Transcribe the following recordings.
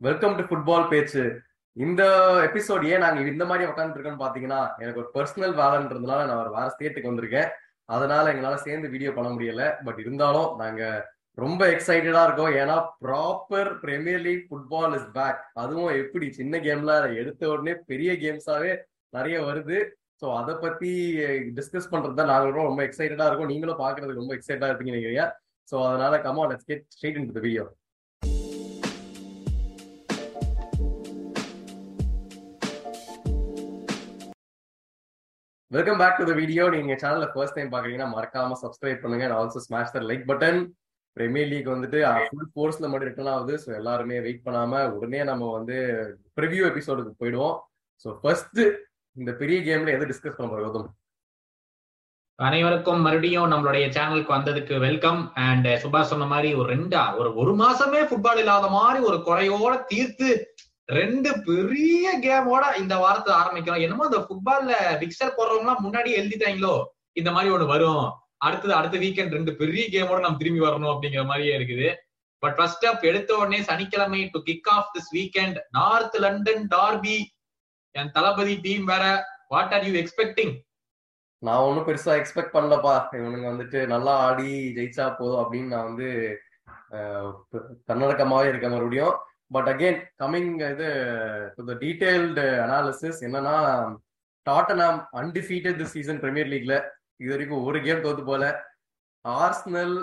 Welcome to football பேச்சு இந்த episode ஏன் நாங்க இந்த மாதிரி உட்காந்துருக்கோம்னு பாத்தீங்கன்னா எனக்கு ஒரு பர்சனல் வேலைன்றதுனால நான் ஒரு வேற ஸ்டேட்டுக்கு வந்திருக்கேன். அதனால எங்களால சேர்ந்து வீடியோ பண்ண முடியல. பட் இருந்தாலும் நாங்க ரொம்ப எக்ஸைட்டடா இருக்கோம். ஏன்னா proper premier league football is back அதுவும் எப்படி சின்ன கேம்ல எடுத்த உடனே பெரிய கேம்ஸாவே நிறைய வருது. ஸோ அதை பத்தி டிஸ்கஸ் பண்றது தான் நாங்களும் ரொம்ப எக்ஸைட்டடா இருக்கோம். நீங்களும் பாக்குறதுக்கு ரொம்ப எக்ஸைட்டா இருப்பீங்க நினைக்கிறீங்க. ஸோ அதனால comma let's get straight in the video welcome back to the video நீங்க சேனல்ல ஃபர்ஸ்ட் டைம் பாக்குறீங்கன்னா மறக்காம சப்ஸ்கிரைப் பண்ணுங்க. And also smash the like button premier league வந்துட்டு uh, ஃபுல் ஃபோர்ஸ்ல மட்டும் ரிட்டர்ன் ஆகுது. ஸோ எல்லாருமே வெயிட் பண்ணாம உடனே நம்ம வந்து ப்ரிவியூ எபிசோடுக்கு போயிடுவோம். ஸோ ஃபர்ஸ்ட் இந்த பெரிய கேம்ல எது டிஸ்கஸ் பண்ண போறோம் கௌதம்? அனைவருக்கும் மறுபடியும் நம்மளுடைய சேனலுக்கு வந்ததுக்கு வெல்கம் அண்ட் சுபாஷ் சொன்ன மாதிரி ஒரு ரெண்டா ஒரு ஒரு மாசமே ஃபுட்பால் இல்லாத மாதிரி ஒரு குறையோட தீர்த்து ரெண்டு பெரிய கேமோட இந்த வாரத்தை ஆரம்பிக்கிறோம். என்னமோ அந்த ஃபுட்பால்ல பிக்சர் போடுறவங்க முன்னாடி எழுதிட்டாங்களோ? இந்த மாதிரி ஒண்ணு வரும். அடுத்தது அடுத்த வீக்கெண்ட் ரெண்டு பெரிய கேமோட நம்ம திரும்பி வரணும் அப்படிங்கிற மாதிரியே இருக்குது. பட் ஃபர்ஸ்ட் அப் எடுத்த உடனே சனிக்கிழமை to kick off this weekend North London derby என் தளபதி டீம் வேற வாட் ஆர் யூ எக்ஸ்பெக்டிங் நான் ஒன்றும் பெருசா எக்ஸ்பெக்ட் பண்ணலப்பா. இவனுங்க வந்துட்டு நல்லா ஆடி ஜெயிச்சா போதும் அப்படின்னு நான் வந்து தன்னடக்கமாவே இருக்க மறுபடியும். பட் அகெயின் கம்மிங் இது டு த டீடைல்டு அனாலிசிஸ் என்னன்னா Tottenham undefeated the season Premier லீக்ல இது வரைக்கும் ஒரு கேம் தோத்து போல. ஆர்ஸ்னல்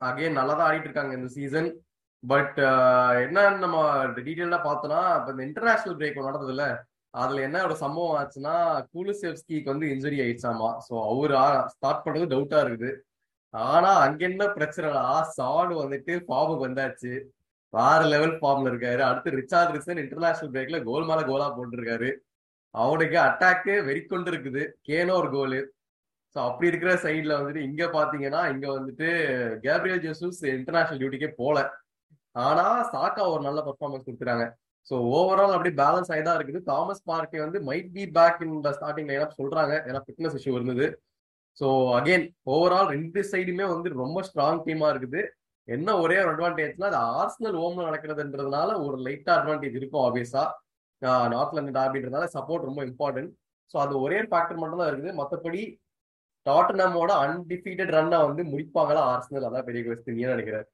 அகெயின் நல்லா தான் ஆடிட்டு இருக்காங்க இந்த சீசன் பட் uh, என்னன்னு நம்ம டீட்டெயிலாக பார்த்தோம்னா இப்போ இந்த இன்டர்நேஷனல் பிரேக் நடந்ததுல அதுல என்ன ஒரு சம்பவம் ஆச்சுன்னா கூலுசெவ்ஸ்கிக்கு வந்து இன்ஜுரி ஆயிடுச்சாமா. ஸோ அவர் ஸ்டார்ட் பண்றது டவுட்டா இருக்குது. ஆனா அங்க என்ன ஆ சாடு வந்துட்டு ஃபார்முக்கு வந்தாச்சு. வேற லெவல் ஃபார்ம்ல இருக்காரு. அடுத்து ரிச்சார்ட் ரிசன் இன்டர்நேஷனல் பிரேக்ல கோல் மேல கோலா போட்டிருக்காரு. அவனுக்கு அட்டாக்கு வெறிக்கொண்டு இருக்குது. கேனோ ஒரு கோலு ஸோ அப்படி இருக்கிற சைட்ல வந்துட்டு இங்க பாத்தீங்கன்னா இங்க வந்துட்டு கேப்ரியல் ஜெசூஸ் இன்டர்நேஷனல் டியூட்டிக்கே போல. ஆனா சாக்கா ஒரு நல்ல பர்ஃபார்மன்ஸ் கொடுக்குறாங்க ஸோ ஓவரால் அப்படி பேலன்ஸ் ஆகி தான் இருக்குது. தாமஸ் பார்க்கே வந்து might be back in the starting lineup சொல்றாங்க. ஏன்னா ஃபிட்னஸ் இஷ்யூ இருந்தது. ஸோ அகெயின் ஓவரால் ரெண்டு சைடுமே வந்து ரொம்ப ஸ்ட்ராங் டீமா இருக்குது. என்ன ஒரே ஒரு அட்வான்டேஜ்னா அது ஆர்ஸ்னல் ஓம்ல நடக்கிறதுன்றதுனால ஒரு லைட்டா அட்வான்டேஜ் இருக்கும் ஆப்வியஸா நார்த் லண்டன் டாபின்றதுனால சப்போர்ட் ரொம்ப இம்பார்ட்டன்ட் ஸோ அது ஒரே ஃபேக்டர் மட்டும் தான் இருக்குது. மற்றபடி டாட்டனமோட அன்டிஃபீட்டட் ரன்னா வந்து முடிப்பாங்களா ஆர்ஸ்னல் அதான் பெரிய கொஸ்டின் ஏன் நினைக்கிறேன்.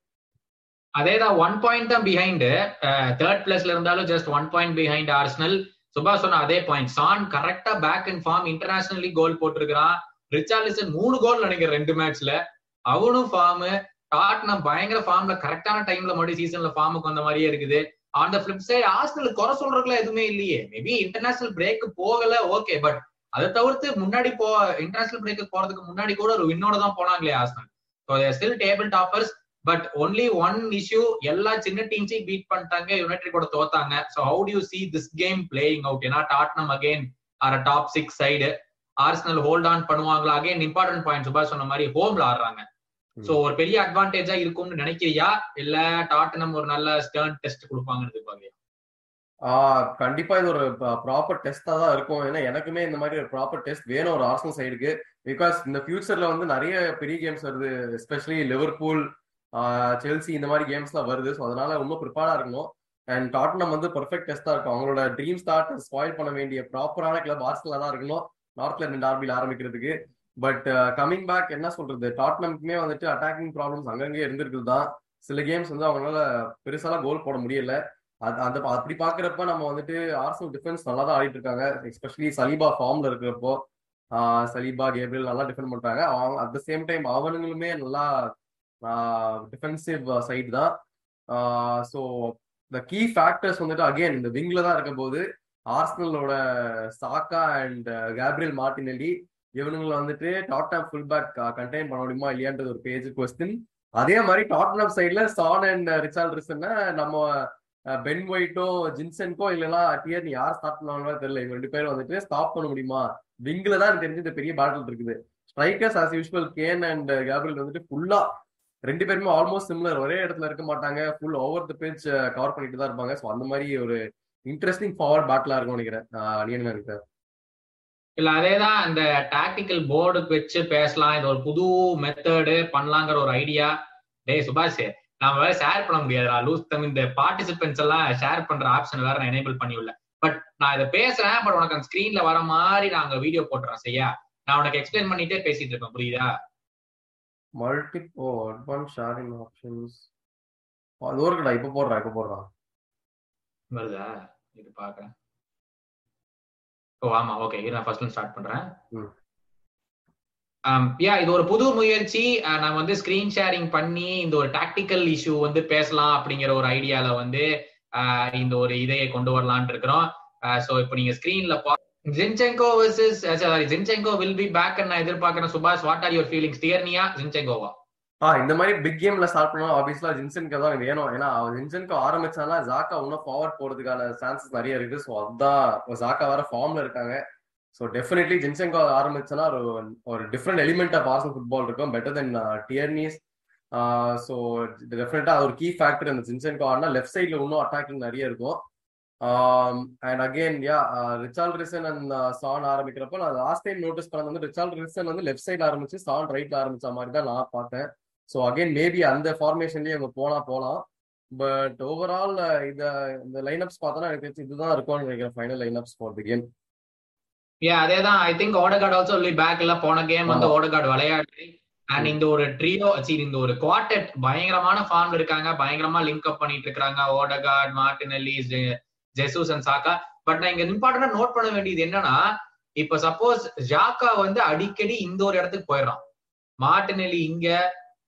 அதேதான் ஒன் பாயிண்ட் தான் பிஹைண்ட் தேர்ட் பிளேஸ்ல இருந்தாலும் just one point behind Arsenal Subha சொன்ன அதே பாயிண்ட் சான் கரெக்டா back and form internationally goal போட்டிருக்கிறான். Richarlison மூணு கோல் நினைக்கிறேன் ரெண்டு மேட்ச்ல அவனும் ஃபார்ம் டாட்னம் பயங்கர ஃபார்ம்ல கரெக்டான டைம்ல மறுபடியும் சீசன்ல ஃபார்முக்கு வந்த மாதிரியே இருக்குது. On the flip side Arsenal குறை சொல்றதுக்குலாம் எதுவுமே இல்லையே. மேபி இன்டர்நேஷனல் பிரேக் போகல ஓகே பட் அதை தவிர்த்து முன்னாடி போ இன்டர்நேஷனல் பிரேக்கு போறதுக்கு முன்னாடி கூட ஒரு வின்னோட தான் போனாங்களே Arsenal so still table toppers but only one issue எல்லா சின்ன டீம்ஸையும் பீட் பண்ணிட்டாங்க யுனைடெட் கூட தோத்தாங்க. So how do you see this game playing out ஏன்னா Tottenham again are top six side Arsenal hold on பண்ணுவாங்களா? அகைன் இம்பார்ட்டன்ட் பாயிண்ட் சுபாஷ் சொன்ன மாதிரி ஹோம்ல ஆடுறாங்க. சோ ஒரு பெரிய அட்வான்டேஜா இருக்கும்னு நினைக்கிறியா? இல்ல டாட்டனம் ஒரு நல்ல ஸ்டர்ன் டெஸ்ட் கொடுப்பாங்கன்னு எதிர்பார்க்கறியா? கண்டிப்பா இது ஒரு ப்ராப்பர் டெஸ்டா தான் இருக்கும். ஏன்னா எனக்குமே இந்த மாதிரி ஒரு ப்ராப்பர் டெஸ்ட் வேணும் ஒரு ஆர்சனல் சைடுக்கு பிகாஸ் இந்த ஃபியூச்சர்ல வந்து நிறைய பெரிய கேம்ஸ் வருது. எஸ்பெஷலி லிவர்பூல் செல்சி இந்த மாதிரி கேம்ஸ்லாம் வருது. ஸோ அதனால ரொம்ப ப்ரிப்பேர்டா இருக்கணும். அண்ட் டாட்னம் வந்து பர்ஃபெக்ட் டெஸ்டா இருக்கும். அவங்களோட ட்ரீம் ஸ்டார்ட் ஸ்பாயில் பண்ண வேண்டிய ப்ராப்பரான கிளப் ஆர்சனலா தான் இருக்கணும். நார்த் லண்டன் டார்பியில் ஆரம்பிக்கிறதுக்கு. பட் கமிங் பேக் என்ன சொல்றது? டாட்னம்க்குமே வந்துட்டு அட்டாக்கிங் ப்ராப்ளம்ஸ் அங்கங்கே இருந்திருக்குது தான் சில கேம்ஸ் வந்து அவங்களால பெருசாலாம் கோல் போட முடியல. அது அந்த அப்படி பாக்குறப்ப நம்ம வந்துட்டு ஆர்சனல் டிஃபென்ஸ் நல்லா தான் ஆடிட்டு இருக்காங்க எஸ்பெஷலி சலீபா ஃபார்ம்ல இருக்கிறப்போ சலீபா கேப்ரியல் நல்லா டிஃபெண்ட் பண்றாங்க அவங்க அட் த சேம் டைம் அவனுங்களுமே நல்லா டிஃபென்சிவ் சைடு தான் ஸோ த கீ ஃபேக்டர்ஸ் வந்துட்டு அகெயின் இந்த விங்ல தான் இருக்கும் போது ஆர்சனலோட சாக்கா அண்ட் கேப்ரியல் மார்டினெல்லி இவனுங்களை வந்துட்டு டாட்னாம் ஃபுல் பேக் கண்டெயின் பண்ண முடியுமா இல்லையான்றது ஒரு பேஜ் கொஸ்டின் அதே மாதிரி டாட்னாம் சைட்ல சான் அண்ட் ரிச்சார்ட் ரிசன்னா நம்ம பென் ஒயிட்டோ ஜின்சன்கோ இல்லைன்னா டியர் நீ யார் ஸ்டார்ட் பண்ணுவாங்களோ தெரியல. இவங்க ரெண்டு பேரும் வந்துட்டு ஸ்டாப் பண்ண முடியுமா? விங்கில தான் எனக்கு தெரிஞ்சு இந்த பெரிய பேட்டில் இருக்குது. Strikers as usual Kane and Gabriel வந்துட்டு ஃபுல்லா ரெண்டு பேருமே ஆல்மோஸ்ட் சிம்லர் ஒரே இடத்துல இருக்க மாட்டாங்க. Full over the page cover பண்ணிட்டு தான் இருப்பாங்க. ஸோ அந்த மாதிரி ஒரு இன்ட்ரெஸ்டிங் ஃபார்வர்ட் பேட்டிலா இருக்கும் நினைக்கிறேன். நீ என்ன நினைக்கிறேன் இல்ல அதேதான் இந்த டாக்டிக்கல் போர்டுக்கு வச்சு பேசலாம். இது ஒரு புது மெத்தடு பண்ணலாங்கிற ஒரு ஐடியா டே சுபாஷ் நம்ம வேற ஷேர் பண்ண முடியாதுடா. லூஸ் தம் இந்த பார்ட்டிசிபென்ட்ஸ் எல்லாம் ஷேர் பண்ற ஆப்ஷன் வேற நான் எனேபிள் பண்ணி உள்ள. பட் நான் இதை பேசுறேன் பட் உனக்கு அந்த ஸ்கிரீன்ல வர மாதிரி நான் அங்க வீடியோ போட்டுறேன் சரியா? நான் உனக்கு எக்ஸ்பிளைன் பண்ணிட்டே பேசிட்டு இருப்பேன் புரியுதா? Multi oh advance sharing options அது இருக்குடா இப்ப போடுறா இப்ப போடுறான் வருதா? இது பாக்குறேன். ஓ ஆமா ஓகே இது நான் ஃபர்ஸ்ட்ல ஸ்டார்ட் பண்றேன். யா இது ஒரு புது முயற்சி. அஹ், நான் வந்து ஸ்கிரீன் ஷேரிங் பண்ணி இந்த ஒரு டாக்டிக்கல் இஷ்யூ வந்து பேசலாம் அப்படிங்கிற ஒரு ஐடியால வந்து அஹ், இந்த ஒரு இதையை கொண்டு வரலாம்னு இருக்கிறோம். சோ இப்போ நீங்க ஸ்கிரீன்ல Zinchenko versus sorry Zinchenko will be back நான் எதிர்பார்க்கிறேன். Subash what are your feelings டியர்னியா ஜின்செங்கோவா ஆ இந்த மாதிரி பிக் கேம்ல ஸ்டார்ட் பண்ணா ஆப்வியஸ்லா ஜின்சனுக்கு தான் வேணும். ஏன்னா அவன் ஜின்சனுக்கு ஆரம்பிச்சானா ஜாக்கா இன்னும் ஃபார்வர்ட் போறதுக்கான சான்சஸ் நிறைய இருக்கு. ஸோ அதுதான் ஜாக்கா வேற ஃபார்ம்ல இருக்காங்க. ஸோ டெஃபினெட்லி ஜின்சன்கோ ஆரம்பிச்சனா ஒரு ஒரு different element of Arsenal football இருக்கும். பெட்டர் தென் டியர்னிஸ் ஸோ டெஃபினட்டா ஒரு கீ ஃபேக்டர் இந்த ஜின்சன்கோ ஆனால் லெஃப்ட் சைட்ல இன்னும் அட்டாக்கிங் நிறைய இருக்கும். And again yeah Richarlison and Son ஆரம்பிக்கிறப்ப நான் லாஸ்ட் டைம் நோட்டீஸ் பண்ணது வந்து ரிச்சால் ரிசன் வந்து லெஃப்ட் சைட்ல ஆரம்பிச்சு சான் ரைட்ல ஆரம்பிச்ச மாதிரி தான் நான் பார்த்தேன். ஸோ அகைன் மேபி அந்த ஃபார்மேஷன்லயே அவங்க போனா போகலாம் பட் ஓவரால் இத இந்த லைனப்ஸ் பார்த்தோன்னா எனக்கு தெரிஞ்சு இதுதான் இருக்கும்னு நினைக்கிறேன் final lineups for the game yeah அதேதான். ஐ திங்க் ஓடகார்ட் ஆல்சோ சொல்லி பேக்ல போன கேம் வந்து. ஓடகார்ட் விளையாட்டு. அண்ட் இந்த ஒரு ட்ரியோ சரி இந்த ஒரு குவார்டெட் பயங்கரமான ஃபார்ம்ல இருக்காங்க. பயங்கரமா லிங்க் அப் பண்ணிட்டு இருக்காங்க Odegaard Martinelli Jesus and Saka but நான் இங்க இம்பார்ட்டண்டா நோட் பண்ண வேண்டியது என்னன்னா இப்ப சப்போஸ் ஜாக்கா வந்து அடிக்கடி இந்த ஒரு இடத்துக்கு போயிடுறான். மார்டினெல்லி இங்க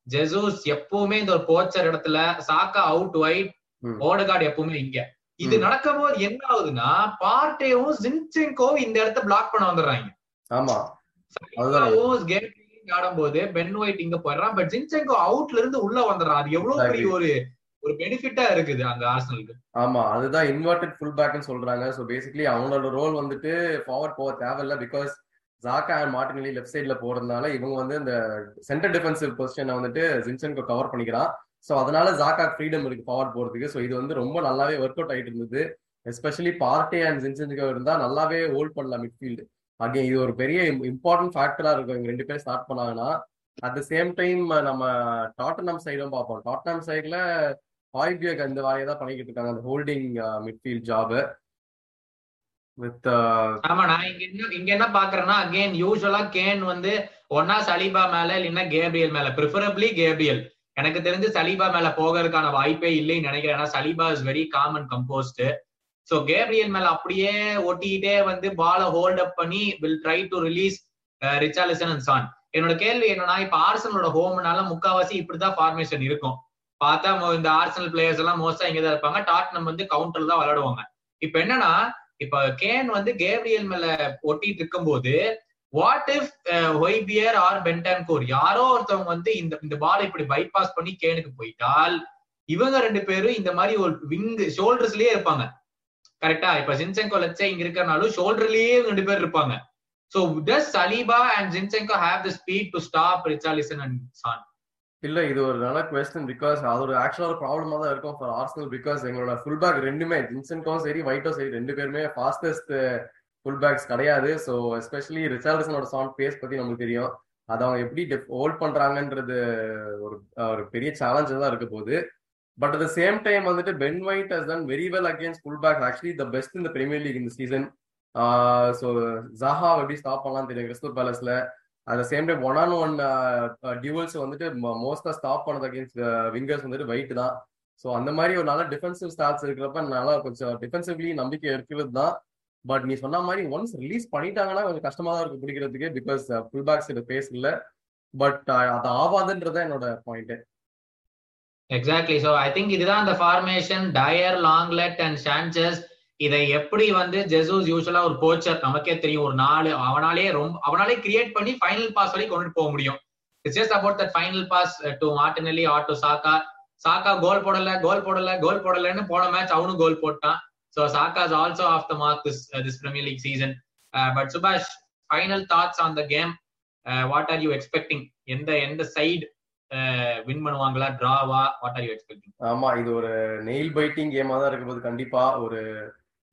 ஜெசூஸ் எப்பவுமே இந்த ஒரு போச்சர் இடத்துல சாக்கா அவுட் வைட் ம். ஓடகார்டு எப்பவுமே இங்க. இது ம். நடக்கும்போது என்ன ஆகுதுன்னா பார்ட்டேவும் ஜின்செங்கோவும் இந்த இடத்த பிளாக் பண்ண வந்துடுறாங்க. ஆமா. கேட்ரிங் ஆடும்போது பென் ஒயிட் இங்க போயிடுறான் பட் ஜின்செங்கோ அவுட்ல இருந்து உள்ள வந்துடுறான். அது எவ்வளவு பெரிய ஒரு ஒரு பெனிஃபிட்டா இருக்குது அங்க ஆர்சனலுக்கு ஆமா அதுதான் இன்வெர்டட் ஃபுல் பேக்னு சொல்றாங்க. ஸோ பேசிக்கலி அவங்களோட ரோல் வந்துட்டு ஃபார்வர்ட் போக தேவையில்ல because Xhaka and Martinelli left சைட்ல போறதுனால இவங்க வந்து இந்த சென்டர் டிஃபென்சிவ் பொசிஷனை வந்துட்டு ஜின்சனுக்கு கவர் பண்ணிக்கிறான். ஸோ அதனால ஜாக்கா ஃப்ரீடம் இருக்கு ஃபார்வர்ட் போறதுக்கு. ஸோ இது வந்து ரொம்ப நல்லாவே ஒர்க் அவுட் ஆயிட்டு இருந்தது. எஸ்பெஷலி பார்ட்டி அண்ட் ஜின்சனுக்கு இருந்தா நல்லாவே ஹோல்ட் பண்ணலாம் மிட்ஃபீல்டு அகே இது ஒரு பெரிய இம்பார்ட்டன்ட் ஃபேக்டரா இருக்கும். இவங்க ரெண்டு பேரும் ஸ்டார்ட் பண்ணாங்கன்னா. அட் த சேம் டைம் நம்ம டாட்டனம் சைடும் பார்ப்போம். டாட்டனம் சைட்ல ஹாய்பியக் அந்த வேலையை தான் பண்ணிக்கிட்டு இருக்காங்க. அந்த holding midfield job with uh, ஆமா நான் இங்க என்ன இங்க என்ன பாக்குறேன்னா அகைன் யூஸ்வலா கேன் வந்து ஒன்னா சலீபா மேல இல்லைன்னா கேப்ரியல் மேல ப்ரிஃபரபிளி கேப்ரியல். எனக்கு தெரிஞ்சு சலீபா மேல போகிறதுக்கான வாய்ப்பே இல்லைன்னு நினைக்கிறேன். ஏன்னா Saliba is very calm and composed so Gabriel மேல அப்படியே ஒட்டிக்கிட்டே வந்து பால ஹோல்ட் அப் பண்ணி will try to release Richarlison and Son என்னோட கேள்வி என்னன்னா இப்ப ஆர்சனலோட ஹோம்னால முக்காவாசி இப்படிதான் ஃபார்மேஷன் இருக்கும். பார்த்தா இந்த ஆர்சனல் பிளேயர்ஸ் எல்லாம் மோஸ்டா இங்கதான் இருப்பாங்க. டாட் நம்ம வந்து கவுண்டர்ல தான் விளையாடுவாங்க. இப்ப என்னன்னா இப்ப கேன் வந்து கேப்ரியல் மேல ஒட்டிட்டு இருக்கும்போது வாட் இஃப் ஒய்பியர் ஆர் பென்டான்கோர் யாரோ ஒருத்தவங்க வந்து இந்த இந்த பால் இப்படி பைபாஸ் பண்ணி கேனுக்கு போயிட்டால் இவங்க ரெண்டு பேரும் இந்த மாதிரி ஒரு விங் ஷோல்டர்ஸ்லயே இருப்பாங்க. கரெக்டா இப்ப ஜின்செங்கோ லட்சே இங்க இருக்கறனாலும் ஷோல்டர்லயே ரெண்டு பேர் இருப்பாங்க. So does Saliba and Zinchenko have the speed to stop Richarlison and Son இல்ல இது ஒரு நல்ல கொஸ்டின் பிகாஸ் அது ஒரு ஆக்சுவலா ஒரு ப்ராப்ளமா தான் இருக்கும் ஃபார் ஆர்சனல் பிகாஸ் எங்களோட ஃபுல் பேக் ரெண்டுமே ஜின்சன்கும் சரி ஒயிட்டும் சரி ரெண்டு பேருமே ஃபாஸ்டஸ்ட் ஃபுல் பேக்ஸ் கிடையாது. ஸோ எஸ்பெஷலி ரிச்சார்டசனோட சாங் பேஸ் பத்தி நமக்கு தெரியும். அதை அவங்க எப்படி ஹோல்ட் பண்றாங்கன்றது ஒரு ஒரு பெரிய சேலஞ்ச் தான் இருக்க போகுது. But at the same time வந்துட்டு Ben White has done very well against full back actually the best இந்த பிரீமியர் லீக் இந்த சீசன் ஸோ ஜஹா எப்படி ஸ்டாப் பண்ணலாம் தெரியும் Crystal பேலஸ்ல at the same time one on one duels வந்துட்டு மோஸ்டா stop பண்ணது against wingers uh, வந்துட்டு weight தான். ஸோ அந்த மாதிரி ஒரு நல்ல டிஃபென்சிவ் ஸ்டாப்ஸ் இருக்கிறப்ப நல்லா கொஞ்சம் டிஃபென்சிவ்லி நம்பிக்கை இருக்கிறது தான் பட் நீ சொன்ன மாதிரி ஒன்ஸ் ரிலீஸ் பண்ணிட்டாங்கன்னா கொஞ்சம் கஷ்டமா தான் இருக்கும் பிடிக்கிறதுக்கு பிகாஸ் ஃபுல் பேக்ஸ் இது பேஸ் இல்லை பட் அது ஆவாதுன்றது என்னோட point exactly so I think இதுதான் அந்த formation Dier Lenglet and Sanchez இதை எப்படி வந்து ஜெசூஸ் யூஸ்வலா ஒரு கோச்சர் நமக்கே தெரியும். ஒரு நாலு அவனாலே ரொம்ப அவனாலே கிரியேட் பண்ணி ஃபைனல் பாஸ் வரைக்கும் கொண்டுட்டு போக முடியும். It's just about that final pass to Martinelli or to Saka Saka goal போடல கோல் போடல கோல் போடலன்னு போன மேட்ச் அவனும் கோல் போட்டான். So Saka is also off the mark this this Premier League season but சுபாஷ் final thoughts on the game what are you expecting எந்த எந்த side win uh, பண்ணுவாங்களா? டிராவா வாட் ஆர் யூ எக்ஸ்பெக்டிங் ஆமா இது ஒரு நெயில் பைட்டிங் கேமா தான் இருக்க போது கண்டிப்பா ஒரு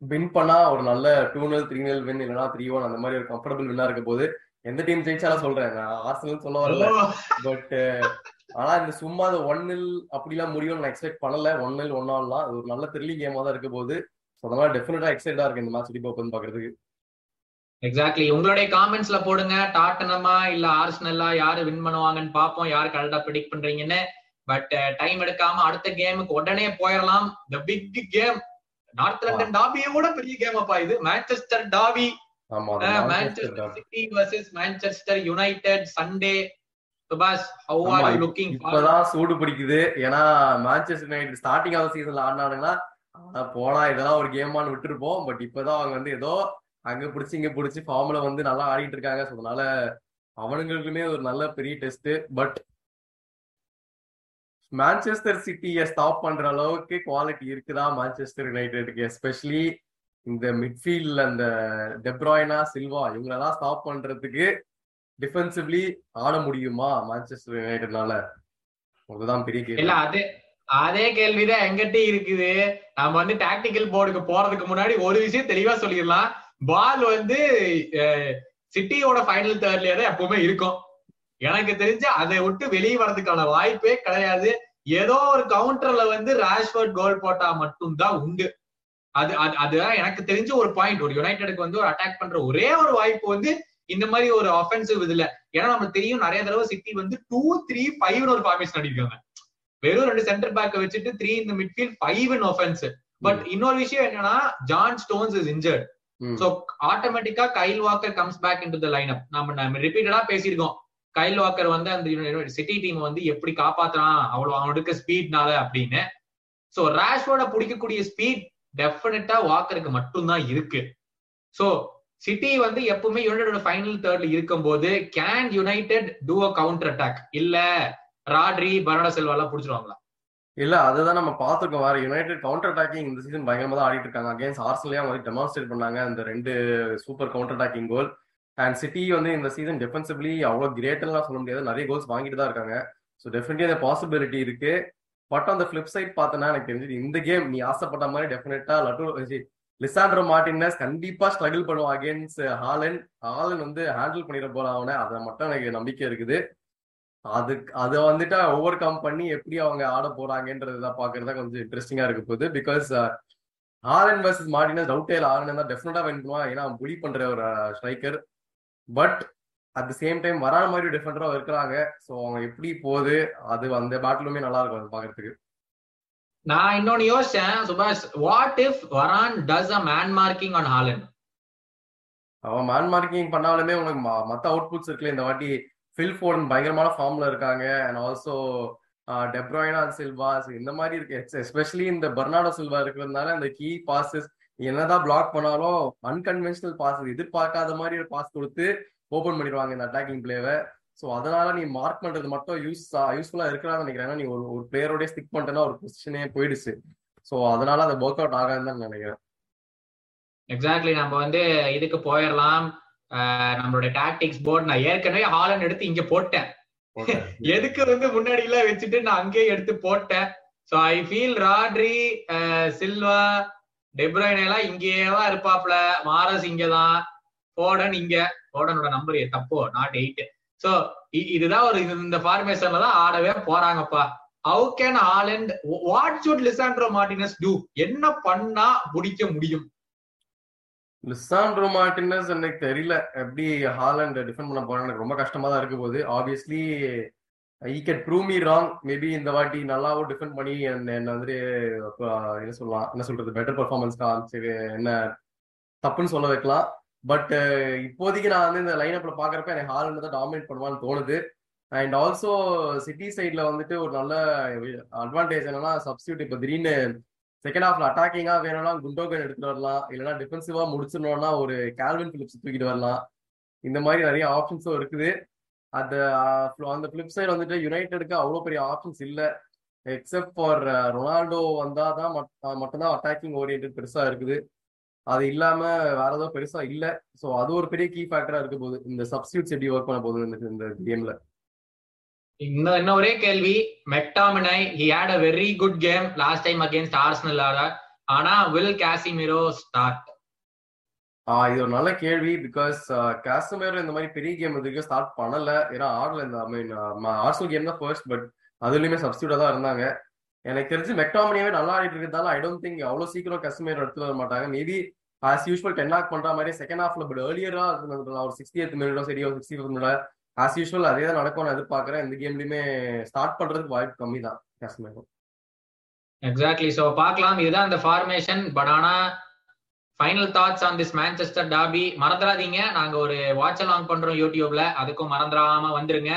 வின் பண்ணா ஒரு நல்ல டூ நெல் த்ரீ நெல் வின் இல்லைனா த்ரீ ஒன் அந்த மாதிரி ஒரு கம்ஃபர்டபுள் வின்னா இருக்க போது எந்த டீம் ஜெயிச்சாலும் சொல்றேன். நான் ஆர்சனல் சொல்ல வரல. பட் ஆனா இந்த சும்மா அது ஒன் நில் அப்படிலாம் முடியும்னு நான் எக்ஸ்பெக்ட் பண்ணல. ஒன் நில் ஒன் ஆல்லாம் அது ஒரு நல்ல த்ரில்லிங் கேமா தான் இருக்க போது. அதனால டெஃபினட்டா எக்ஸைட்டா இருக்கு இந்த மேட்ச் இப்போ வந்து பாக்குறதுக்கு. எக்ஸாக்ட்லி உங்களுடைய காமெண்ட்ஸ்ல போடுங்க. டாட்டனமா இல்ல ஆர்ஸ்னல்லா யாரு வின் பண்ணுவாங்கன்னு பாப்போம் யாரு கரெக்டா ப்ரிடிக்ட் பண்றீங்கன்னு. பட் டைம் எடுக்காம அடுத்த கேமுக்கு உடனே போயிடலாம் the big game North London டாபியை விட பெரிய கேம் அப்பா இது. Manchester derby Manchester City versus Manchester United Sunday இப்பதான் சூடு பிடிக்குது. ஏன்னா மான்செஸ்டர் யுனைடெட் ஸ்டார்டிங் ஆஃப் சீசன்ல ஆடினானுங்கன்னா போனா இதெல்லாம் ஒரு கேமான்னு விட்டுருப்போம். பட் இப்பதான் அவங்க வந்து ஏதோ அங்க பிடிச்சி இங்க பிடிச்சி ஃபார்ம்ல வந்து நல்லா ஆடிட்டு இருக்காங்க. அதனால அவனுங்களுக்குமே ஒரு நல்ல பெரிய டெஸ்ட் பட் மான்செஸ்டர் சிட்டியை ஸ்டாப் பண்ற அளவுக்கு குவாலிட்டி இருக்குதா மான்செஸ்டர் யுனைடெடுக்கு எஸ்பெஷலி இந்த மிட்ஃபீல்ட்ல அந்த டெப்ராய்னா சில்வா இவங்களெல்லாம் ஸ்டாப் பண்றதுக்கு டிஃபென்சிவ்லி ஆட முடியுமா மான்செஸ்டர் யுனைடெட்னால அதுதான் பெரிய கேள்வி. இல்ல அதே அதே கேள்விதான் எங்கிட்ட இருக்குது. நம்ம வந்து டாக்டிக்கல் போர்டுக்கு போறதுக்கு முன்னாடி ஒரு விஷயம் தெளிவா சொல்லிடலாம். பால் வந்து சிட்டியோட ஃபைனல் தேர்ட்லயே தான் எப்பவுமே இருக்கும். எனக்கு தெரிஞ்சு அதை விட்டு வெளியே வரதுக்கான வாய்ப்பே கிடையாது. ஏதோ ஒரு கவுண்டர்ல வந்து ராஷ்வர்ட் கோல் போட்டா மட்டும்தான் உண்டு. அது அதுதான் எனக்கு தெரிஞ்ச ஒரு பாயிண்ட் ஒரு யுனைடெடுக்கு வந்து ஒரு அட்டாக் பண்ற ஒரே ஒரு வாய்ப்பு வந்து இந்த மாதிரி ஒரு அஃபென்சிவ் இதுல. ஏன்னா நமக்கு தெரியும் நிறைய தடவை சிட்டி வந்து டூ த்ரீ ஃபைவ்னு ஒரு ஃபார்மேஷன் அடிக்காங்க வெறும் ரெண்டு சென்டர் பேக்க வச்சுட்டு த்ரீ இந்த midfield five in offence but இன்னொரு விஷயம் என்னன்னா John Stones is injured so ஆட்டோமேட்டிக்கா Kyle Walker comes back in to the line up நம்ம ரிப்பீட்டடா பேசியிருக்கோம். கைல் வாக்கர் வந்து அந்த சிட்டி டீம் வந்து எப்படி காப்பாத்துறான்? அவ்வளவு அவனுக்கு ஸ்பீட்னால அப்படின்னு. சோ ரேஷ்வோட பிடிக்கக்கூடிய ஸ்பீட் டெஃபினட்டா வாக்கருக்கு மட்டும்தான் இருக்கு. சோ சிட்டி வந்து எப்பவுமே யுனைடோட ஃபைனல் தேர்ட்ல இருக்கும் போது can United do a counter attack இல்ல ராட்ரி பரோடா செல்வா எல்லாம் புடிச்சிருவாங்களா? இல்ல அதுதான் நம்ம பாத்துருக்கோம் வேற யுனைடெட் கவுண்டர் அட்டாக்கிங் இந்த சீசன் பயங்கரமா தான் ஆடிட்டு இருக்காங்க. அகேன்ஸ்ட் ஆர்சன்லயே அவங்க டெமான்ஸ்ட்ரேட் பண்ணாங்க. அந்த ரெண்டு super counter attacking goal and City வந்து இந்த சீசன் டெஃபென்சிவ்லி அவ்வளோ கிரேட்டெல்லாம் சொல்ல முடியாது. நிறைய கோல்ஸ் வாங்கிட்டு தான் இருக்காங்க. ஸோ டெஃபினெட்லி அந்த பாசிபிலிட்டி இருக்கு. பட் அந்த ஃபிளிப் சைட் பார்த்தனா எனக்கு தெரிஞ்சது இந்த கேம் நீ ஆசைப்பட்ட மாதிரி டெஃபினட்டா லட்டு லிசாண்ட்ரோ மார்டினஸ் கண்டிப்பா ஸ்ட்ரகிள் பண்ணுவோம் அகேன்ஸ்ட் ஹாலன். ஹாலன் வந்து ஹேண்டில் பண்ணிட போறான் அவனை. அதை மட்டும் எனக்கு நம்பிக்கை இருக்குது. அதுக்கு அதை வந்துட்டு ஓவர் கம் பண்ணி எப்படி அவங்க ஆட போறாங்கன்றத பாக்குறதா கொஞ்சம் இன்ட்ரெஸ்டிங்கா இருக்க போகுது. Because uh, Haaland versus Martinez டவுட்டே இல்லை. ஹாலன் தான் டெஃபினட்டா வின் பண்ணுவான். ஏன்னா புலி பண்ற ஒரு uh, striker but at the same time வராத மாதிரி டிஃபெண்டரா இருக்கிறாங்க. ஸோ அவங்க எப்படி போகுது? அது அந்த பேட்டிலுமே நல்லா இருக்கும் அது பாக்குறதுக்கு நான் இன்னொன்னு யோசிச்சேன் சுபாஷ் what if Varane does a man marking on Haaland அவன் மேன் மார்க்கிங் பண்ணாலுமே உனக்கு மத்த அவுட்புட்ஸ் இருக்குல்ல இந்த வாட்டி ஃபில் ஃபோர்டன் பயங்கரமான ஃபார்ம்ல இருக்காங்க. அண்ட் ஆல்சோ டெப்ராய்னா சில்வா இந்த மாதிரி இருக்கு. எஸ்பெஷலி இந்த பர்னாடோ சில்வா இருக்கிறதுனால இந்த கீ பாசஸ் என்னதான் பிளாக் பண்ணாலும் அன்கன்வென்ஷனல் பாஸ் எதிர்பார்க்காத மாதிரி ஒரு பாஸ் கொடுத்து ஓபன் பண்ணிடுவாங்க இந்த அட்டாக்கிங் பிளேவை ஸோ அதனால நீ மார்க் பண்றது மட்டும் யூஸ் யூஸ்ஃபுல்லா இருக்கிறான்னு நினைக்கிறேன். நீ ஒரு ஒரு பிளேயரோட ஸ்டிக் பண்ணிட்டேன்னா ஒரு பொசிஷனே போயிடுச்சு. ஸோ அதனால அது ஒர்க் அவுட் ஆகாதுன்னு தான் நினைக்கிறேன். எக்ஸாக்ட்லி நம்ம வந்து இதுக்கு போயிடலாம். நம்மளுடைய டாக்டிக்ஸ் போர்டு நான் ஏற்கனவே ஹாலன் எடுத்து இங்க போட்டேன். எதுக்கு வந்து முன்னாடி எல்லாம் வச்சுட்டு நான் அங்கேயே எடுத்து போட்டேன். So I feel Rodri Silva De Bruyne எல்லாம் இங்கேயேதான் இருப்பாப்ல மாரஸ் இங்கதான். போடன் இங்க. போடனோட நம்பர் தப்போ? நாட் எயிட் சோ இதுதான் ஒரு இந்த ஃபார்மேஷன்ல தான் ஆடவே போறாங்கப்பா. How can Haaland what should Lisandro Martinez do என்ன பண்ணா முடிக்க முடியும்? லிசாண்ட்ரோ மார்டினஸ் எனக்கு தெரியல. எப்படி ஹாலண்ட் டிஃபெண்ட் பண்ண போறாங்க எனக்கு ரொம்ப கஷ்டமா தான் இருக்க போகுது obviously he could prove me wrong maybe இந்த வாட்டி நல்லாவும் டிஃபெண்ட் பண்ணி என்ன வந்துட்டு என்ன சொல்லலாம் என்ன சொல்றது பெட்டர் பர்ஃபார்மன்ஸ் காமிச்சு என்ன தப்புன்னு சொல்ல வைக்கலாம். பட் uh, இப்போதைக்கு நான் வந்து இந்த லைன் அப்ல பாக்குறப்ப எனக்கு ஹாலண்ட் தான் டாமினேட் பண்ணுவான்னு தோணுது. அண்ட் ஆல்சோ சிட்டி சைட்ல வந்துட்டு ஒரு நல்ல அட்வான்டேஜ் என்னன்னா சப்ஸ்டியூட் இப்போ திடீர்னு செகண்ட் ஹாஃப்ல அட்டாக்கிங்கா வேணும்னா குண்டோகன் எடுத்துட்டு வரலாம். இல்லைன்னா டிஃபென்சிவா முடிச்சிடணும்னா ஒரு கேல்வின் பிலிப்ஸ் தூக்கிட்டு வரலாம். இந்த மாதிரி நிறைய ஆப்ஷன்ஸும் இருக்குது. அட் அந்த பிளிப் சைடு வந்துட்டு யுனைடெடுக்கு அவ்வளோ பெரிய ஆப்ஷன்ஸ் இல்லை. எக்ஸப்ட் ஃபார் ரொனால்டோ வந்தா தான் மட்டும்தான் அட்டாக்கிங் ஓரியன்ட் பெருசா இருக்குது. அது இல்லாம வேற ஏதோ பெருசா இல்ல. சோ அது ஒரு பெரிய கீ ஃபேக்டராக இருக்க போகுது. இந்த சப்ஸ்டியூட்ஸ் எப்படி ஒர்க் பண்ண போகுது இந்த கேம்ல இன்னும் இன்னும் ஒரே கேள்வி. மெக்டாமினை he had a very good game last time against Arsenal ஆனா வில் காசிமிரோ ஸ்டார்ட் இது ஒரு நல்ல கேள்வி பிகாஸ் காசமேரோ இந்த மாதிரி பெரிய கேம் இதுக்கு ஸ்டார்ட் பண்ணல. ஏன்னா ஆடல இந்த ஐ மீன் ஆர்சல் கேம் தான் ஃபர்ஸ்ட் பட் அதுலயுமே சப்ஸ்டியூட்டா தான் இருந்தாங்க. எனக்கு தெரிஞ்சு மெக்டாமனியாவே நல்லா ஆடிட்டு இருக்கிறதால ஐ டோன்ட் திங்க் அவ்வளவு சீக்கிரம் கஸ்டமர் எடுத்து வர மாட்டாங்க. மேபி ஆஸ் யூஸ்வல் டென் ஆக் பண்ற மாதிரி செகண்ட் ஹாஃப்ல பட் ஏர்லியரா ஒரு சிக்ஸ்டி எய்த் மினிட்டோ சரி ஒரு சிக்ஸ்டி மினிட் ஆஸ் யூஸ்வல் அதே தான் நடக்கும்னு எதிர்பார்க்கறேன். இந்த கேம்லயுமே ஸ்டார்ட் பண்றதுக்கு வாய்ப்பு கம்மி தான் கஸ்டமர் எக்ஸாக்ட்லி சோ பார்க்கலாம். இதுதான் இந்த ஃபார்மேஷன் பட் ஆனா final thoughts on this Manchester derby மறந்துடாதீங்க. நாங்க ஒரு வாட்ச் அலாங் பண்றோம் யூடியூப்ல அதுக்கும் மறந்துடாம வந்துருங்க.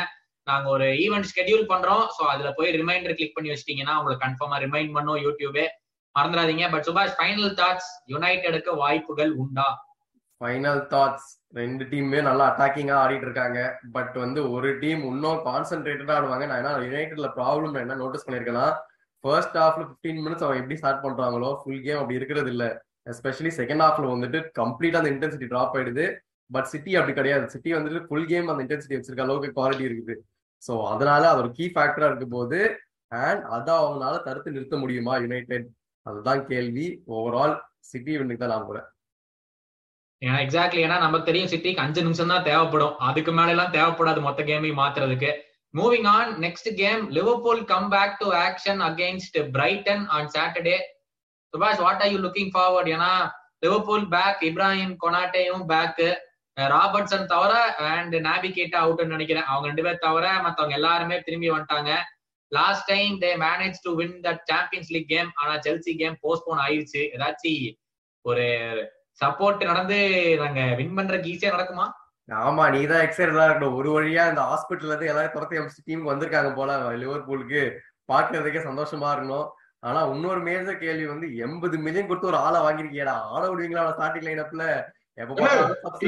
நாங்க ஒரு ஈவெண்ட் ஸ்கெடியூல் பண்றோம். சோ அதுல போய் ரிமைண்டர் கிளிக் பண்ணி வச்சிட்டீங்கன்னா உங்களுக்கு கன்ஃபார்மா ரிமைண்ட் பண்ணும் யூடியூபே மறந்துடாதீங்க. பட் சுபாஷ் ஃபைனல் தாட்ஸ் யுனைடெடுக்கு வாய்ப்புகள் உண்டா? ஃபைனல் தாட்ஸ் ரெண்டு டீமுமே நல்லா அட்டாக்கிங்கா ஆடிட்டு இருக்காங்க. பட் வந்து ஒரு டீம் இன்னும் கான்சென்ட்ரேட்டடா ஆடுவாங்க. நான் என்ன யுனைடெட்ல ப்ராப்ளம் என்ன நோட்டீஸ் பண்ணிருக்கேன்னா ஃபர்ஸ்ட் ஹாஃப்ல பிப்டீன் மினிட்ஸ் அவன் எப்படி ஸ்டார்ட் பண்றாங்களோ ஃபுல் கேம் அப்படி இருக்கிறது இல்லை. எஸ்பெஷலி செகண்ட் ஹாஃப்ல வந்துட்டு கம்ப்ளீட்டா அந்த இன்டென்சிட்டி ட்ராப் ஆயிடுது. பட் சிட்டி அப்படி கிடையாது. சிட்டி வந்துட்டு ஃபுல் கேம் அந்த இன்டென்சிட்டி வச்சிருக்க அளவுக்கு குவாலிட்டி இருக்குது. ஸோ அதனால அது ஒரு கீ ஃபேக்டரா இருக்கும் போது அண்ட் அதை அவங்களால தடுத்து நிறுத்த முடியுமா யுனைடெட் அதுதான் கேள்வி. ஓவரால் சிட்டி வின்னுக்கு தான் நான் போறேன். எக்ஸாக்ட்லி ஏன்னா நமக்கு தெரியும் சிட்டிக்கு அஞ்சு நிமிஷம் தான் தேவைப்படும். அதுக்கு மேல எல்லாம் தேவைப்படாது மொத்த கேமையும் மாத்துறதுக்கு. Moving on next game Liverpool come back to action against Brighton on Saturday Subash what are you looking forward ஏன்னா லிவர்பூல் பேக் இப்ராஹிம் கொனாட்டேயும் பேக் ராபர்ட்சன் தவிர அண்ட் நாபிகேட்டா அவுட்னு நினைக்கிறேன். அவங்க ரெண்டு பேர் தவிர மத்தவங்க எல்லாருமே திரும்பி வந்துட்டாங்க. Last time they manage to win that Champions League game ஆனா ஜெல்சி கேம் போஸ்ட்போன் ஆயிடுச்சு ஏதாச்சும் ஒரு சப்போர்ட் நடந்து நாங்க வின் பண்றதுக்கு ஈஸியா நடக்குமா? ஆமா நீ தான் எக்ஸைட்டடா இருக்கணும். ஒரு வழியா இந்த ஹாஸ்பிட்டல்ல இருந்து எல்லாரும் துரத்தி அமைச்சு டீமுக்கு வந்திருக்காங்க போல லிவர்பூலுக்கு பாக்குறதுக்கே சந்தோஷமா இருக்கணும். ஆனா இன்னொரு மேஜர் கேள்வி வந்து எண்பது மில்லியன் கொடுத்து ஒரு ஆளை வாங்கிருக்கியடா ஆட விடுவீங்களா? ஸ்டார்டிங் லைனப்ல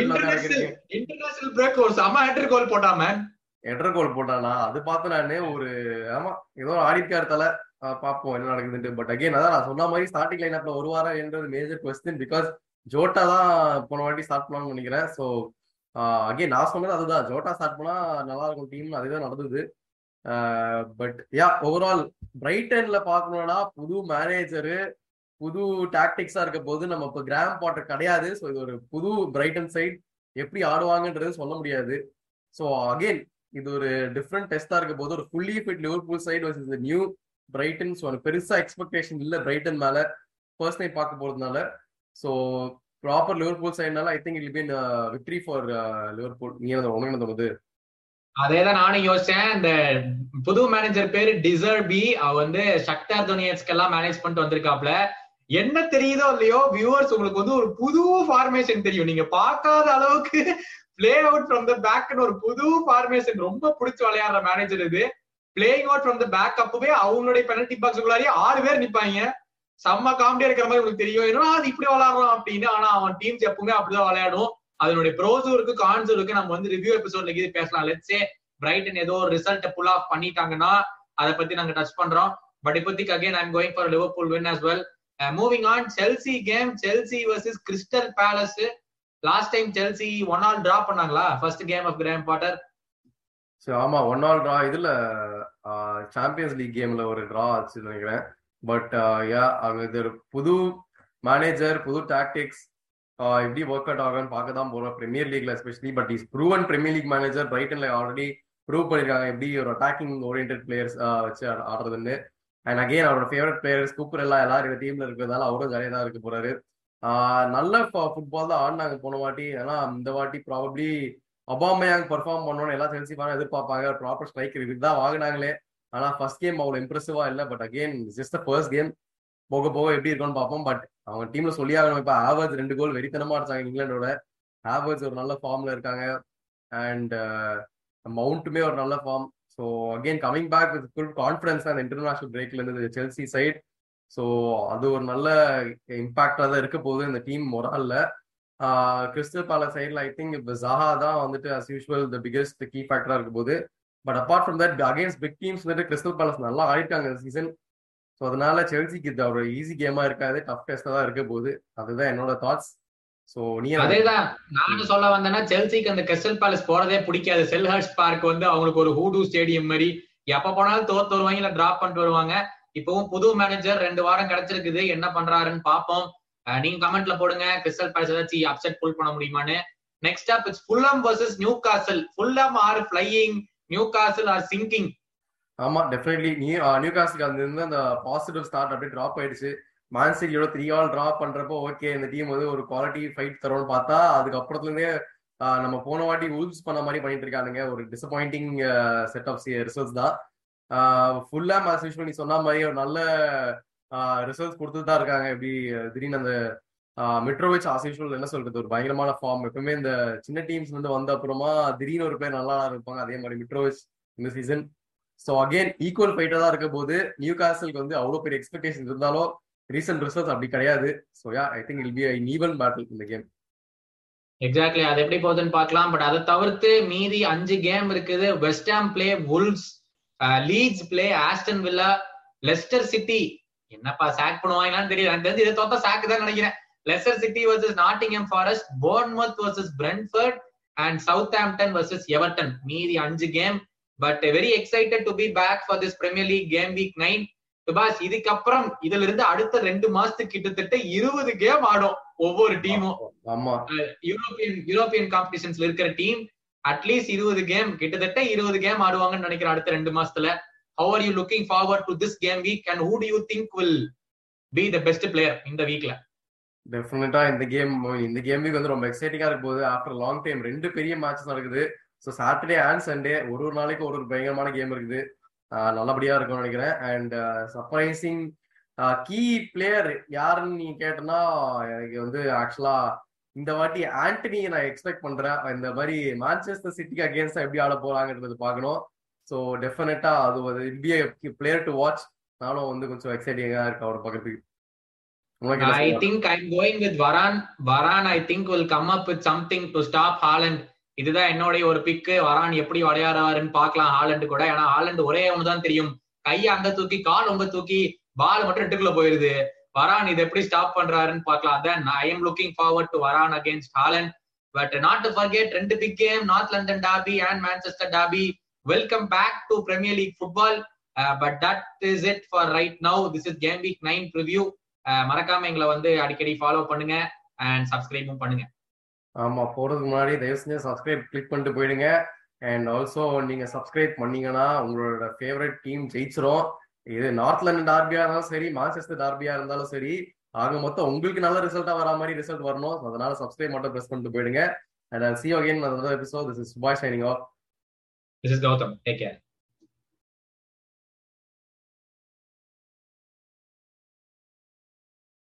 இன்டர்நேஷனல் பிரேக் ஒரு செம ஹேட்டர் கோல் போட்டாம? எட்டர் கோல் போட்டானா அது பார்த்து நானு ஒரு ஆமா ஏதோ ஆடிக்கார் தலை பார்ப்போம் என்ன நடக்குதுன்ட்டு. பட் அகைன் அதான் நான் சொன்ன மாதிரி ஸ்டார்டிங் லைனப்ல ஒரு வாரம் என்றது மேஜர் கொஸ்டின் பிகாஸ் ஜோட்டா தான் போன வாட்டி ஸ்டார்ட் பண்ணலாம்னு நினைக்கிறேன். ஸோ அகைன் நான் சொன்னது அதுதான். ஜோட்டா ஸ்டார்ட் பண்ணா நல்லா இருக்கும் டீம் அதுதான் நடந்தது. பட் யா ஓவரால் பிரைட்டன்ல பாக்கணும்னா புது மேனேஜரு புது டாக்டிக்ஸா இருக்க போது நம்ம இப்போ கிராம் பாட்டர் கிடையாது. ஸோ இது ஒரு புது பிரைட்டன் சைட் எப்படி ஆடுவாங்கன்றது சொல்ல முடியாது. ஸோ அகைன் இது ஒரு டிஃப்ரெண்ட் டெஸ்டா இருக்க போது ஒரு fully fit Liverpool side versus new Brighton so எனக்கு பெருசா எக்ஸ்பெக்டேஷன் இல்லை பிரைட்டன் மேல ஃபர்ஸ்ட் டைம் பார்க்க போறதுனால. So proper Liverpool சைட்னால I think it been victory for Liverpool நீ என்ன என்ன தோணுது? அதேதான் நானும் யோசிச்சேன். இந்த புது மேனேஜர் பேரு டிசர்பி அவ வந்து சக்தார் துனியஸ்க்கு எல்லாம் மேனேஜ் பண்ணிட்டு வந்திருக்காப்ல என்ன தெரியுதோ இல்லையோ வியூவர்ஸ் உங்களுக்கு வந்து ஒரு புது ஃபார்மேஷன் தெரியும். நீங்க பார்க்காத அளவுக்கு பிளே அவுட் ஃப்ரம் த பேக்னு ஒரு புது ஃபார்மேஷன் ரொம்ப பிடிச்சி விளையாடுற மேனேஜர் இது. Playing out from the back அப்பவே அவங்களுடைய பெனல்டி பாக்ஸுக்குள்ளாரியே ஆறு பேர் நிப்பாங்க. செம்ம காமெடியா இருக்கிற மாதிரி உங்களுக்கு தெரியும். ஏன்னா அது இப்படி விளையாடுறோம் அப்படின்னு. ஆனா அவன் டீம்ஸ் எப்பவுமே அப்படிதான் விளையாடும். அதனுடைய ப்ரோஸும் இருக்கு கான்ஸும் இருக்கு நம்ம வந்து ரிவ்யூ எபிசோட்ல இது பேசலாம். லெட்ஸே பிரைட்டன் ஏதோ ஒரு ரிசல்ட் புல் ஆஃப் பண்ணிட்டாங்கன்னா அதை பத்தி நாங்க டச் பண்றோம். பட் இப்போதைக்கு again I'm going for Liverpool win as well moving on Chelsea game Chelsea versus Crystal Palace last time Chelsea one all draw பண்ணாங்களா? First game of Graham Potter ஆமா one all draw இதுல Champions League கேம்ல ஒரு draw ஆச்சு நினைக்கிறேன். But yeah அவங்க இது புது மேனேஜர் புது டாக்டிக்ஸ் எப்படி ஒர்க் அவுட் ஆகும்னு பார்க்க தான் போறோம். Premier லீக்ல especially but is proven Premier League manager பிரைட்டன்ல already prove பண்ணிருக்காங்க. எப்படி ஒரு அட்டாக்கிங் ஓரியன்ட் பிளேயர்ஸ் வச்சு ஆடுறதுன்னு. அண்ட் அகைன் அவரோட ஃபேவரட் பிளேயர்ஸ் கூப்பர் எல்லாம் எல்லாரும் டீம்ல இருக்கிறதால அவரும் ஜாலியாக தான் இருக்க போறாரு. நல்ல ஃபுட்பால் தான் ஆடினாங்க போன வாட்டி. ஏன்னா இந்த வாட்டி ப்ராபப்ளி அபாமையாங் பர்ஃபார்ம் பண்ணணும்னு எல்லாம் செல்சி பண்ண எதிர்பார்ப்பாங்க. ப்ராப்பர் ஸ்ட்ரைக்கர் இதுதான் தான் வாங்கினாங்களே. ஆனா ஃபர்ஸ்ட் கேம் அவ்வளவு இம்ப்ரெசிவா இல்லை. But again just first game போக போக எப்படி இருக்கும்னு பார்ப்போம். பட் அவங்க டீம்ல சொல்லி ஆகணும். இப்ப ஆவர்ஸ் ரெண்டு கோல் வெறித்தனமா அடிச்சாங்க இங்கிலாண்டோட ஆவர்ஸ் ஒரு நல்ல ஃபார்ம்ல இருக்காங்க. அண்ட் மவுண்ட்டுமே uh, ஒரு நல்ல form so again coming back with full confidence அந்த இன்டர்நேஷனல் பிரேக்ல இருந்தது செல்சி சைட் ஸோ அது ஒரு நல்ல இம்பாக்டா தான் இருக்க போகுது இந்த டீம் மொரால்ல கிறிஸ்டல் பேலஸ் சைட்ல ஐ திங்க் இப்போ ஜஹா தான் வந்துட்டு as usual the biggest key ஃபேக்டரா இருக்க போது but apart from that against big teams வந்துட்டு கிறிஸ்டல் பேலஸ் நல்லா ஆடிட்டாங்க இந்த சீசன் ஸோ அதனால செல்சிக்கு இது ஒரு ஈஸி கேமா இருக்காது. டஃப் டெஸ்டா தான் இருக்க போகுது. அதுதான் என்னோட தாட்ஸ் ஸோ நீ அதேதான். நானும் சொல்ல வந்தேன்னா செல்சிக்கு அந்த கிறிஸ்டல் பேலஸ் போறதே பிடிக்காது. செல்ஹர்ஸ் பார்க் வந்து அவங்களுக்கு ஒரு ஹூடு ஸ்டேடியம் மாதிரி. எப்ப போனாலும் தோத்து வருவாங்க இல்ல டிராப் பண்ணிட்டு வருவாங்க. இப்பவும் புது மேனேஜர் ரெண்டு வாரம் கிடைச்சிருக்குது. என்ன பண்றாருன்னு பாப்போம் நீங்க கமெண்ட்ல போடுங்க. கிறிஸ்டல் பேலஸ் ஏதாச்சும் அப்செட் புல் பண்ண முடியுமான்னு. Next up it's Fulham versus Newcastle Fulham are flying Newcastle are sinking ஆமா டெஃபினெட்லி நியூ நியூ காஸ்டுக்கு அந்த இருந்து அந்த பாசிட்டிவ் ஸ்டார்ட் அப்படியே டிராப் ஆயிடுச்சு. மான்சிட்டியோட த்ரீ ஆல் டிராப் பண்றப்போ ஓகே இந்த டீம் வந்து ஒரு குவாலிட்டி ஃபைட் தரும்னு பார்த்தா அதுக்கப்புறத்துல இருந்தே நம்ம போன வாட்டி உல்ஸ் பண்ண மாதிரி பண்ணிட்டு இருக்கானுங்க. ஒரு டிசப்பாயிண்டிங் செட் ஆஃப் ரிசல்ட்ஸ் தான். ஃபுல்லா மேட்ச் யூஸ் பண்ணி சொன்ன மாதிரி ஒரு நல்ல ரிசல்ட்ஸ் கொடுத்துட்டு தான் இருக்காங்க. எப்படி திடீர்னு அந்த மெட்ரோவிச் ஆஸ் யூஷுவல் என்ன சொல்றது? ஒரு பயங்கரமான ஃபார்ம் எப்பவுமே இந்த சின்ன டீம்ஸ் வந்து வந்த அப்புறமா திடீர்னு ஒரு பேர் நல்லா இருப்பாங்க அதே மாதிரி மெட்ரோவிச் இந்த சீசன் ஸோ அகைன் ஈக்குவல் ஃபைட்டா தான் இருக்க போது நியூ காசலுக்கு வந்து அவ்வளோ பெரிய எக்ஸ்பெக்டேஷன் இருந்தாலும் ரீசன்ட் ரிசல்ட்ஸ் அப்படி கிடையாது. So yeah I think it'll be a even battle இந்த கேம் எக்ஸாக்ட்லி அது எப்படி போகுதுன்னு பார்க்கலாம். பட் அதை தவிர்த்து மீதி அஞ்சு கேம் இருக்குது. West Ham play Wolves Leeds play Aston Villa Leicester City என்னப்பா சாக் பண்ணுவாங்களான்னு தெரியல. எனக்கு தெரிஞ்சு இதை தோத்தா சாக்கு தான் நினைக்கிறேன். Leicester City versus Nottingham Forest Bournemouth versus Brentford and Southampton versus Everton மீதி அஞ்சு game but very excited to be back for this Premier League game week nine சுபாஷ் இதுக்கப்புறம் இதுல இருந்து அடுத்த ரெண்டு மாசத்துக்கு கிட்டத்தட்ட இருபது கேம் ஆடும் ஒவ்வொரு டீமும் யூரோப்பியன் யூரோப்பியன் காம்படிஷன்ஸ்ல இருக்கிற டீம் அட்லீஸ்ட் இருபது கேம் கிட்டத்தட்ட இருபது கேம் ஆடுவாங்கன்னு நினைக்கிறேன் அடுத்த ரெண்டு மாசத்துல. How are you looking forward to this game week and who do you think will be the best player இந்த வீக்ல டெஃபினட்டா இந்த கேம் இந்த கேம் வீக் வந்து ரொம்ப எக்ஸைட்டிங்கா இருக்க போகுது ஆஃப்டர் லாங் டைம் ரெண்டு பெரிய மேட்சஸ் நடக்குது. ஸோ சாட்டர்டே அண்ட் சண்டே ஒரு ஒரு நாளைக்கு ஒரு ஒரு பயங்கரமான கேம் இருக்குது. நல்லபடியா இருக்கும்னு நினைக்கிறேன். அண்ட் சர்ப்ரைசிங் கீ பிளேயர் யாருன்னு நீ கேட்டனா எனக்கு வந்து ஆக்சுவலா இந்த வாட்டி ஆண்டனி நான் எக்ஸ்பெக்ட் பண்றேன். இந்த மாதிரி மான்செஸ்டர் சிட்டிக்கு அகேன்ஸ்டா எப்படி ஆட போறாங்கன்றது பார்க்கணும். ஸோ டெஃபினட்டா அது ஒரு பிளேயர் டு வாட்ச் நானும் வந்து கொஞ்சம் எக்ஸைட்டிங்கா இருக்கு அவர் பக்கத்துக்கு I think I'm going with Varan. Varan, I think, will come up with something to stop Haaland. இதுதான் என்னுடைய ஒரு பிக்கு வரான் எப்படி விளையாடுவாருன்னு பாக்கலாம் ஹாலண்டு கூட. ஏன்னா ஹாலண்டு ஒரே ஒன்று தான் தெரியும். கையை அங்க தூக்கி கால் உங்க தூக்கி பால் மட்டும் ரெட்டுக்குள்ள போயிருது. வரான் இது எப்படி ஸ்டாப் பண்றாருன்னு பாக்கலாம் then I am looking forward to Varane against Haaland but not to forget ரெண்டு big game North London derby and Manchester derby welcome back to Premier League football but that is it for right now this is game week nine preview மறக்காம எங்களை வந்து அடிக்கடி follow பண்ணுங்க and சப்ஸ்கிரைபும் பண்ணுங்க. ஆமா போறதுக்கு முன்னாடி தயவு செஞ்சு சப்ஸ்கிரைப் கிளிக் பண்ணிட்டு போயிடுங்க. அண்ட் ஆல்சோ நீங்க சப்ஸ்கிரைப் பண்ணீங்கன்னா உங்களோட ஃபேவரட் டீம் ஜெயிச்சிரும். இது நார்த் லண்டன் டார்பியா இருந்தாலும் சரி மான்செஸ்டர் டார்பியா இருந்தாலும் சரி ஆக மொத்தம் உங்களுக்கு நல்ல ரிசல்ட்டா வரா மாதிரி ரிசல்ட் வரணும். அதனால சப்ஸ்கிரைப் மட்டும் பிரஸ் பண்ணிட்டு போயிடுங்க. And see again another episode. This is Subhash signing off. This is Gautam. Take.